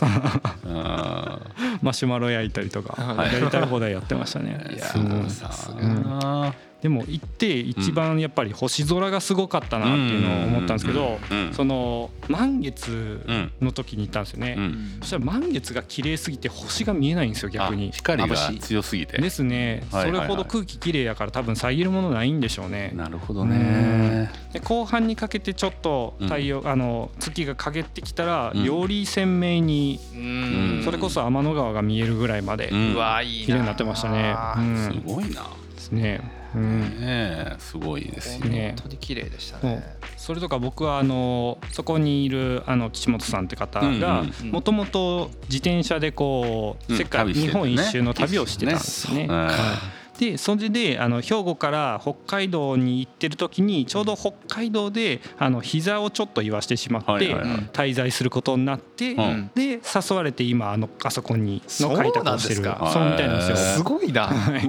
Speaker 1: マシュマロ焼いたりとか。
Speaker 3: はい。
Speaker 1: やりたい放題やってましたね。
Speaker 2: いや
Speaker 1: うん
Speaker 2: ー。さすがだな
Speaker 1: でも行って一番やっぱり星空がすごかったなっていうのを思ったんですけど
Speaker 2: うんうん
Speaker 1: その満月の時に行ったんですよね、
Speaker 2: うん。
Speaker 1: そしたら満月が綺麗すぎて星が見えないんですよ逆
Speaker 2: あ
Speaker 1: に
Speaker 2: 光が強すぎて。
Speaker 1: ですね。それほど空気綺麗やから多分遮るものないんでしょうね。
Speaker 2: なるほどね。
Speaker 1: で後半にかけてちょっと太陽、あの月が陰ってきたら、
Speaker 2: うん。
Speaker 1: より鮮明に
Speaker 3: うん。
Speaker 1: それこそ天の川が見えるぐらいまで綺麗になってましたね。うん。
Speaker 2: すごいな。
Speaker 1: ですね。うん。
Speaker 2: ねえ。すごいですよ。
Speaker 1: ね。
Speaker 3: 本当に綺麗でしたね。
Speaker 1: それとか僕はあのそこにいるあの岸本さんって方
Speaker 2: うん
Speaker 1: が
Speaker 3: うん。
Speaker 1: もともと自転車でこう
Speaker 2: うん。
Speaker 1: 世界日本一周の旅をしてたんですね。
Speaker 2: うん
Speaker 1: はいでそれであの兵庫から北海道に行ってる時にちょうど北海道であの膝をちょっと言わしてしまって滞在することになって
Speaker 2: うん。
Speaker 1: で誘われて今あのあそこにの開拓をしてる
Speaker 3: そうなんですか？
Speaker 1: そうみたいなんですよ。
Speaker 3: すごいな。[LAUGHS]
Speaker 1: はい。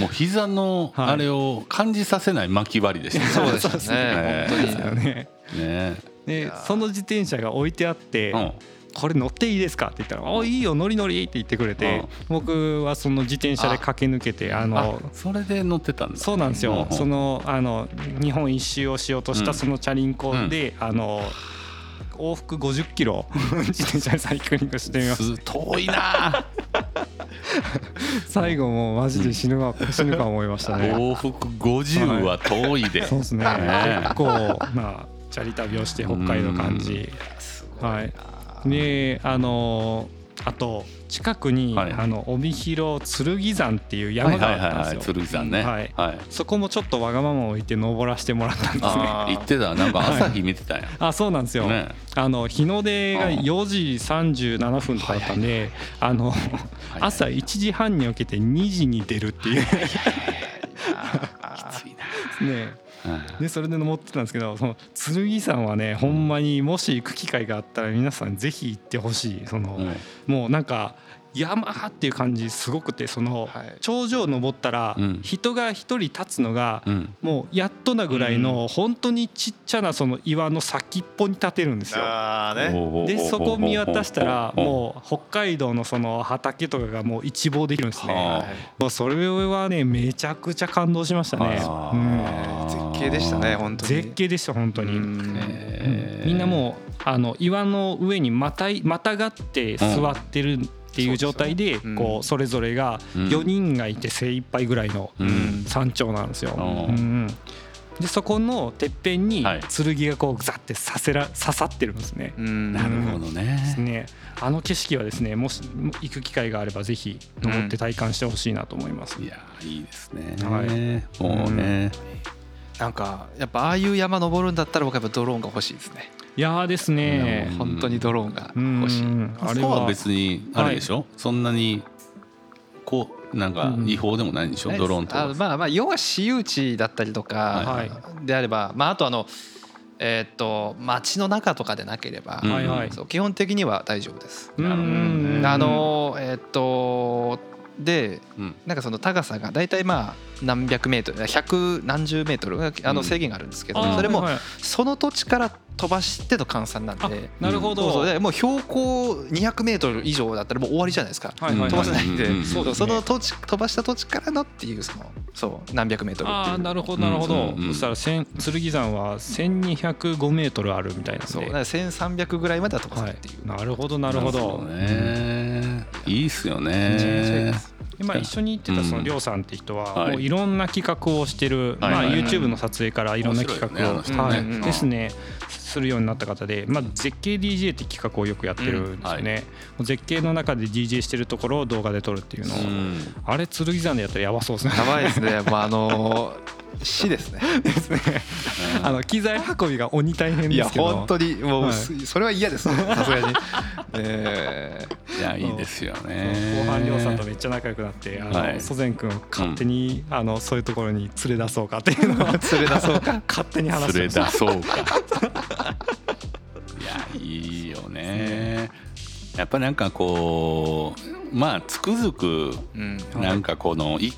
Speaker 2: もう膝の
Speaker 1: はい。
Speaker 2: あれを感じさせない巻き割りでした
Speaker 3: そうで
Speaker 1: そうです
Speaker 3: すね。
Speaker 2: ね
Speaker 3: 本当に
Speaker 1: ですよね。[LAUGHS]
Speaker 2: ね
Speaker 1: でその自転車が置いてあって、
Speaker 2: うん
Speaker 1: これ乗っていいですか?」って言ったら「あいいよ乗り乗り」って言ってくれて、
Speaker 2: うん。
Speaker 1: 僕はその自転車で駆け抜けてあ
Speaker 2: あ
Speaker 1: の
Speaker 2: それで乗ってたんだ。
Speaker 1: そうなんですよ、
Speaker 2: うん
Speaker 1: そのあの日本一周をしようとし
Speaker 2: うん。
Speaker 1: たそのチャリンコで、あの往復50キロ [LAUGHS] 自転車でサイクリングしてみまし
Speaker 2: す遠いな。
Speaker 1: た [LAUGHS] 最後もうマジで死ぬわ死ぬか思いましたね。
Speaker 2: 往復50は遠いで。
Speaker 1: そうですね。
Speaker 2: ね
Speaker 1: 結構まあチャリ旅をして北海道感じ。はいであのあと近くに、
Speaker 2: はい。
Speaker 1: あの帯広剣山っていう
Speaker 2: はい
Speaker 1: 山が
Speaker 2: はいはいはい
Speaker 1: あったんですよ。
Speaker 2: 剣山ね。
Speaker 1: はい。
Speaker 2: はい。
Speaker 1: そこもちょっとわがままを置いて登らせてもらったんですね。
Speaker 3: あー [LAUGHS]
Speaker 2: 言ってた。なんか朝日見てたん。や
Speaker 1: あそうなんですよ、
Speaker 2: ね。
Speaker 1: あの日の出が
Speaker 2: うん。
Speaker 1: 4時37分とかだったんで、あの朝1時半に起きて2時に出るっていう。[LAUGHS]
Speaker 2: きついな。
Speaker 1: ね。
Speaker 2: うん
Speaker 1: でそれで登ってたんですけどその剣山はねほんまにもし行く機会があったら皆さんぜひ行ってほしい。その、
Speaker 2: うん
Speaker 1: もうなんか山っていう感じすごくてその
Speaker 3: はい。
Speaker 1: 頂上登ったら
Speaker 2: うん。
Speaker 1: 人が一人立つのが
Speaker 2: うん。
Speaker 1: もうやっとなぐらいの本当にちっちゃなその岩の先っぽに立てるんですよ。でそこを見渡したら
Speaker 2: う
Speaker 1: もう北海道のその畑とかがもう一望できるんです
Speaker 2: は
Speaker 1: ね。もうそれはねめちゃくちゃ感動しましたね。
Speaker 3: 絶景でしたね本当に。
Speaker 1: 絶景でした本当に。みんなもうあの岩の上にまたいまたがって座ってるっていう状態で
Speaker 3: うん。
Speaker 1: こうそれぞれが
Speaker 2: うん。
Speaker 1: 4人がいて精一杯ぐらいの
Speaker 2: うん。
Speaker 1: 山頂なんですよ。でそこのてっぺんに
Speaker 2: はい。
Speaker 1: 剣がこうグザってさせら刺さってるんですね。
Speaker 3: うん。
Speaker 2: なるほどね。
Speaker 1: ね。あの景色はですねもし行く機会があればぜひ登って体感してほしいなと思います。
Speaker 2: いやいいですね。
Speaker 1: はい。
Speaker 2: もうね、
Speaker 3: なんかやっぱああいう山登るんだったら僕はやっぱドローンが欲しいですね。
Speaker 1: いやーですね。
Speaker 2: うん
Speaker 3: 本当にドローンが
Speaker 1: うん
Speaker 3: 欲しい。
Speaker 2: あ
Speaker 1: あれは
Speaker 2: 別にあれでしょ、そんなにこうなんか違法でもないんでしょ、ドローンとか。
Speaker 3: あまあまあ要は私有地だったりとか
Speaker 1: はい。
Speaker 3: であればまああとあのえーっと街の中とかでなければ
Speaker 2: うん。
Speaker 1: はいはい。
Speaker 3: そう基本的には大丈夫です。
Speaker 1: うん
Speaker 2: なるほどね。
Speaker 3: あのえーっとで
Speaker 2: うん。
Speaker 3: なんかその高さが大体まあ何百メートル百何十メートルあ
Speaker 2: うん。
Speaker 3: の制限があるんですけど、
Speaker 1: あー
Speaker 3: それもその土地から飛ばしての換算なん
Speaker 1: あ
Speaker 3: で。
Speaker 1: なるほど。
Speaker 3: そうそう。でもう標高200メートル以上だったらもう終わりじゃないですか、
Speaker 1: はいはいはい。
Speaker 3: 飛ばせないんで、
Speaker 2: うんうんうん
Speaker 3: その土地飛ばした土地からのっていうそのそう何百メートルっていう。
Speaker 1: ああなるほどなるほど、
Speaker 2: うんうんうん。
Speaker 1: そしたら千剣山は1205メートルあるみたいな
Speaker 3: そう。だから1300ぐらいまでは飛ばせ
Speaker 1: は
Speaker 3: るっていう、
Speaker 1: い、なるほどなるほど。
Speaker 2: ね。いいっすよ
Speaker 3: めちゃめちゃいい
Speaker 2: ね
Speaker 3: で。す
Speaker 1: 今一緒に行ってたそのりょうさんって人は
Speaker 2: はい。
Speaker 1: もういろんな企画をしてる、まあ、YouTube の撮影からいろんな企画を、ですねするようになった方で、まあ、絶景 DJ って企画をよくやってるんですよね、もう絶景の中で DJ してるところを動画で撮るっていうのを、
Speaker 2: うん。
Speaker 1: あれ剣山でやったらやばそうですね。
Speaker 3: やばいですね。[LAUGHS] もうあのー死ですね。
Speaker 1: ですね。あの機材運びが鬼大変
Speaker 3: いや
Speaker 1: ですけど。
Speaker 3: 本当にもう、
Speaker 1: はい。
Speaker 3: それは嫌ですさすがに。[LAUGHS] え。
Speaker 2: いやいいですよね。
Speaker 1: 後半りょうさんとめっちゃ仲良くなってあ
Speaker 2: はい。
Speaker 1: の祖善くんを勝手に、あのそういうところに連れ出そうかっていうのを [LAUGHS]
Speaker 3: ー、連れ出そうか。
Speaker 1: 勝手に話して
Speaker 2: 連れ
Speaker 1: ました
Speaker 2: 出そうか。[LAUGHS] いやいいよね。やっぱなんかこうまあつくづく
Speaker 3: うん。
Speaker 2: なんかこのい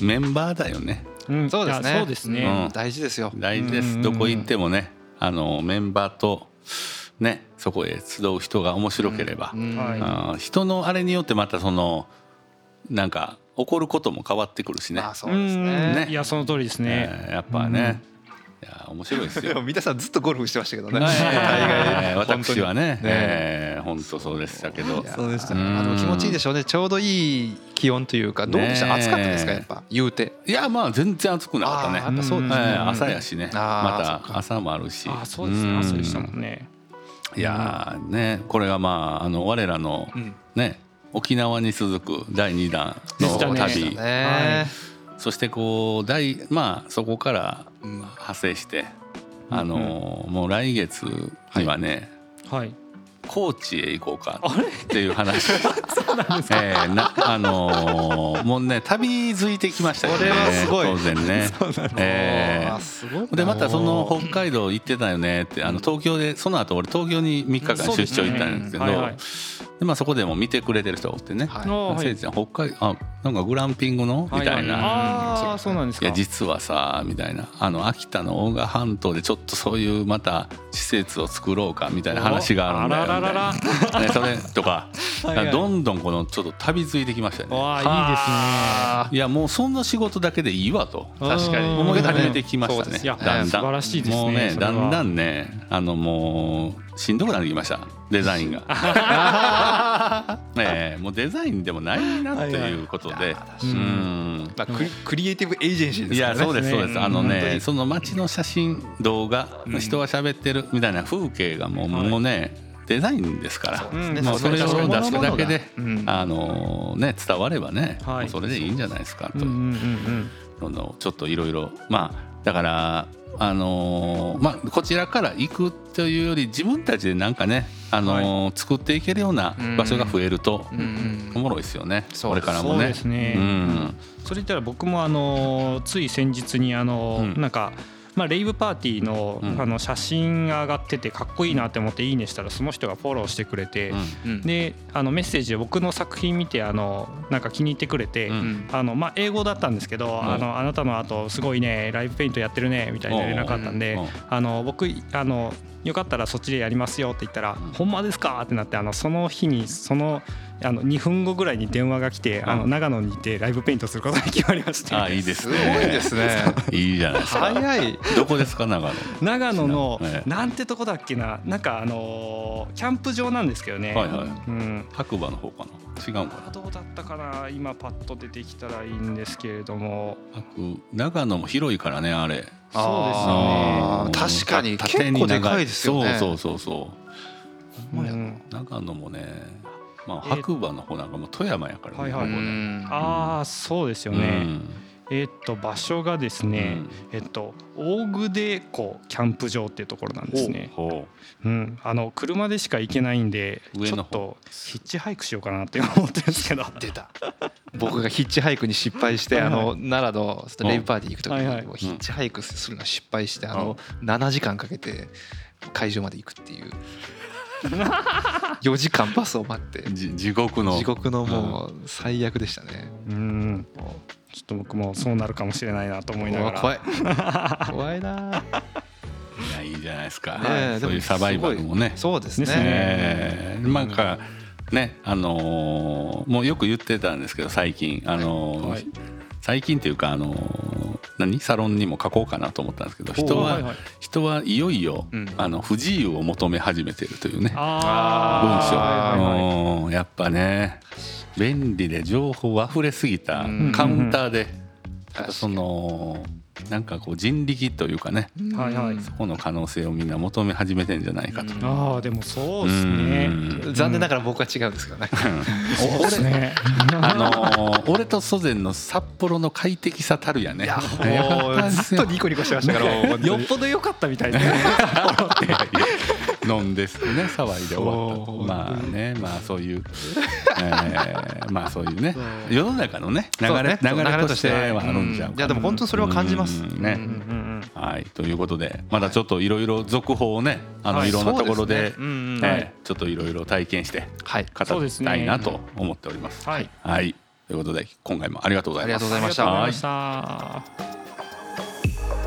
Speaker 2: メンバーだよね。
Speaker 1: うん
Speaker 3: そうですね。
Speaker 1: いやそうですね、
Speaker 2: うん。
Speaker 3: 大事ですよ。
Speaker 2: 大事で
Speaker 1: うんうん。うん
Speaker 2: す。どこ行ってもねあのメンバーとねそこへ集う人が面白ければ、
Speaker 3: うん。
Speaker 1: はい
Speaker 2: あー人のあれによってまたそのなんか起こることも変わってくるしね。
Speaker 3: あそうです
Speaker 1: ん。
Speaker 3: ね。
Speaker 2: ね
Speaker 1: いやその通りですね、
Speaker 2: えーやっぱね、いや面白いですよ。
Speaker 3: で [LAUGHS] も皆さんずっとゴルフしてましたけどね、
Speaker 2: え。
Speaker 3: 大概。
Speaker 2: ー私はね。
Speaker 3: 本当に。
Speaker 2: えー本当そうでしたけど。
Speaker 1: そうでした
Speaker 2: ね。
Speaker 3: あでも気持ちいいでしょうね。ちょうどいい気温というかどうでした、
Speaker 2: ね
Speaker 3: 暑かったですかやっぱ言うて。
Speaker 2: いやまあ全然暑くなかったね。
Speaker 3: やっぱそうですね、
Speaker 2: えー朝やしね。また朝もあるし。
Speaker 1: あそうですね。朝でしたもんね。
Speaker 2: いやーねこれがまああの我らの
Speaker 3: うん。
Speaker 2: ね沖縄に続く第2弾の旅。
Speaker 3: ね、
Speaker 2: そしてこう大まあそこから
Speaker 3: うん
Speaker 2: 派生してあのーもう来月にはね
Speaker 1: はい。
Speaker 2: 高知へ行こうかっていう話。[LAUGHS] えーなあのーもうね旅づいてきましたよね
Speaker 3: これはすごい。
Speaker 2: 当然ね。[LAUGHS] えー。
Speaker 3: あーすごい
Speaker 2: でまたその北海道行ってたよねってあの東京でその後俺東京に3日間出張行ったんですけど
Speaker 1: はいはい
Speaker 2: でまあそこでも見てくれてる人がおってね。
Speaker 3: はい。
Speaker 2: せい。ちゃん北海あなんかグランピングの？みたいな。
Speaker 1: ああそうなんですか。
Speaker 2: いや実はさみたいな。あの秋田の大賀半島でちょっとそういうまた施設を作ろうかみたいな話があるんだよみたいなねそれとか。
Speaker 1: はい。はい。
Speaker 2: どんどんこのちょっと旅づいてきましたよね。
Speaker 1: わあ
Speaker 3: あ。
Speaker 2: いやもうそんな仕事だけでいいわと
Speaker 1: いいですね
Speaker 3: 確かに。
Speaker 2: 思い始めてきましたね。だんだん。
Speaker 1: 素晴らしいですね
Speaker 2: もうねだんだんね。あのもうしんどくなってきましたデザインが。[LAUGHS] ええもうデザインでもないなということで。う
Speaker 1: うん。
Speaker 2: ん
Speaker 3: まあクリクリエイティブエージェンシーで
Speaker 2: いや
Speaker 3: すからね。
Speaker 2: そうですそうです。
Speaker 1: うん。
Speaker 2: あのねその街の写真動画
Speaker 3: うん。
Speaker 2: 人が喋ってるみたいな風景がもうもうねデザインですから。
Speaker 3: ね
Speaker 1: うん
Speaker 2: もうそれを出すだけで
Speaker 3: うん。
Speaker 2: あのね伝わればねそれでいいんじゃないですかと
Speaker 1: う。んうんうん
Speaker 2: そのちょっといろいろ。まあだからあのーまあこちらから行くというより自分たちでなんかねあのー作っていけるような場所が増えるとおもろいですよね
Speaker 3: そう
Speaker 2: これから
Speaker 1: そう
Speaker 2: もね。
Speaker 1: ですね。
Speaker 2: うん。
Speaker 1: それ言ったら僕もあのつい先日にあの
Speaker 2: うん。
Speaker 1: なんかまあ、レイブパーティーの,、
Speaker 2: うん。
Speaker 1: あの写真が上がっててかっこいいなって思って「いいね」したらその人がフォローしてくれて、
Speaker 3: うん。
Speaker 1: であのメッセージで僕の作品見てあのなんか気に入ってくれて、あのまあ、英語だったんですけど、あのあなたの後すごいねライブペイントやってるねみたいな連絡あったんで、
Speaker 2: うん。
Speaker 1: あの僕あのよかったらそっちでやりますよって言ったら「ほんまですか?」ってなってあのその日にそのあの2分後ぐらいに電話が来てあの
Speaker 2: うん
Speaker 1: 長野にいてライブペイントすることに決まりまして。
Speaker 2: あいいです
Speaker 3: す
Speaker 2: ね
Speaker 3: ごいですね。
Speaker 2: いいじゃないですか。
Speaker 3: 早い。
Speaker 2: どこですか長野？
Speaker 1: 長野の
Speaker 2: ええ。
Speaker 1: なんてとこだっけな？なんかあのーキャンプ場なんですけどね、
Speaker 2: はいはい。
Speaker 1: うん、
Speaker 2: 白馬の方かな？違うかな？
Speaker 1: どうだったかな？今パッと出てきたらいいんですけれども。
Speaker 2: 白長野も広いからねあれ。
Speaker 1: そうですよね
Speaker 3: 確かに。
Speaker 2: 縦に長
Speaker 3: 結構でかいですよね。
Speaker 2: そうそうそうそう。長野もねまあ
Speaker 1: えー
Speaker 2: 白馬の方なんかもう富山やからね
Speaker 1: はいはい。ああそうですよね、えーっと場所がですね、えっと大久湖キャンプ場っていうところなんですね。
Speaker 2: ほ
Speaker 1: う。ん、あの車でしか行けないんで
Speaker 2: 上の方。
Speaker 1: ちょっとヒッチハイクしようかなって思ってるんですけど。[LAUGHS]
Speaker 3: 出た。僕がヒッチハイクに失敗して
Speaker 1: はいはい。
Speaker 3: あの奈良のレイブパーティー行く時
Speaker 1: はいはい。
Speaker 3: にヒッチハイクするの失敗してあの7時間かけて会場まで行くっていう [LAUGHS] 4時間バスを待って。
Speaker 2: 地獄の。
Speaker 3: 地獄のもう最悪でしたね。
Speaker 1: うん。
Speaker 3: も
Speaker 1: ちょっと僕もそうなるかもしれないなと思いうながら。
Speaker 3: 怖い。[LAUGHS] 怖いな。い
Speaker 2: やいいじゃないですか、
Speaker 3: ねえ
Speaker 2: そういうサバイバルもね。
Speaker 3: そうです
Speaker 1: です
Speaker 3: ね。
Speaker 2: えーまあかねあのーもうよく言ってたんですけど最近。あのー
Speaker 1: はい。
Speaker 2: 最近っていうかあのー何？サロンにも書こうかなと思ったんですけど人は、
Speaker 1: はいはい。
Speaker 2: 人はいよいよ、
Speaker 3: うん。
Speaker 2: あの不自由を求め始めてるというね文章、
Speaker 1: はいはい
Speaker 2: やっぱね便利で情報溢れすぎた
Speaker 3: うん。
Speaker 2: カウンターで、
Speaker 3: 確かに。
Speaker 2: そのなんかこう人力というかね
Speaker 1: はいはい。
Speaker 2: そこの可能性をみんな求め始めてんじゃないかと。
Speaker 1: ああでもそうですね。
Speaker 2: うん。
Speaker 3: 残念ながら僕は違うんですけどね。
Speaker 1: ね。
Speaker 2: あのー俺と祖善の札幌の快適さたるやね。
Speaker 3: いやもうずっとニコニコしてましたから
Speaker 1: よっぽど良かったみたいですね [LAUGHS]
Speaker 2: 飲んですね騒いで終わったまあねまあそういう、えーまあそういうね世の中のね流れ
Speaker 3: ね
Speaker 2: 流れとしては。あるんじゃう
Speaker 3: いやでも本当にそれは感じます
Speaker 2: うん。ね、はいということでまだちょっといろいろ続報をねあの、
Speaker 1: はい。
Speaker 2: い、ろんなところでえーちょっといろいろ体験して
Speaker 3: はい。
Speaker 2: 語りたいなと思っております。
Speaker 1: はい。
Speaker 2: はい。ということで今回も。
Speaker 3: ありがとうございました。
Speaker 1: ありがとうございました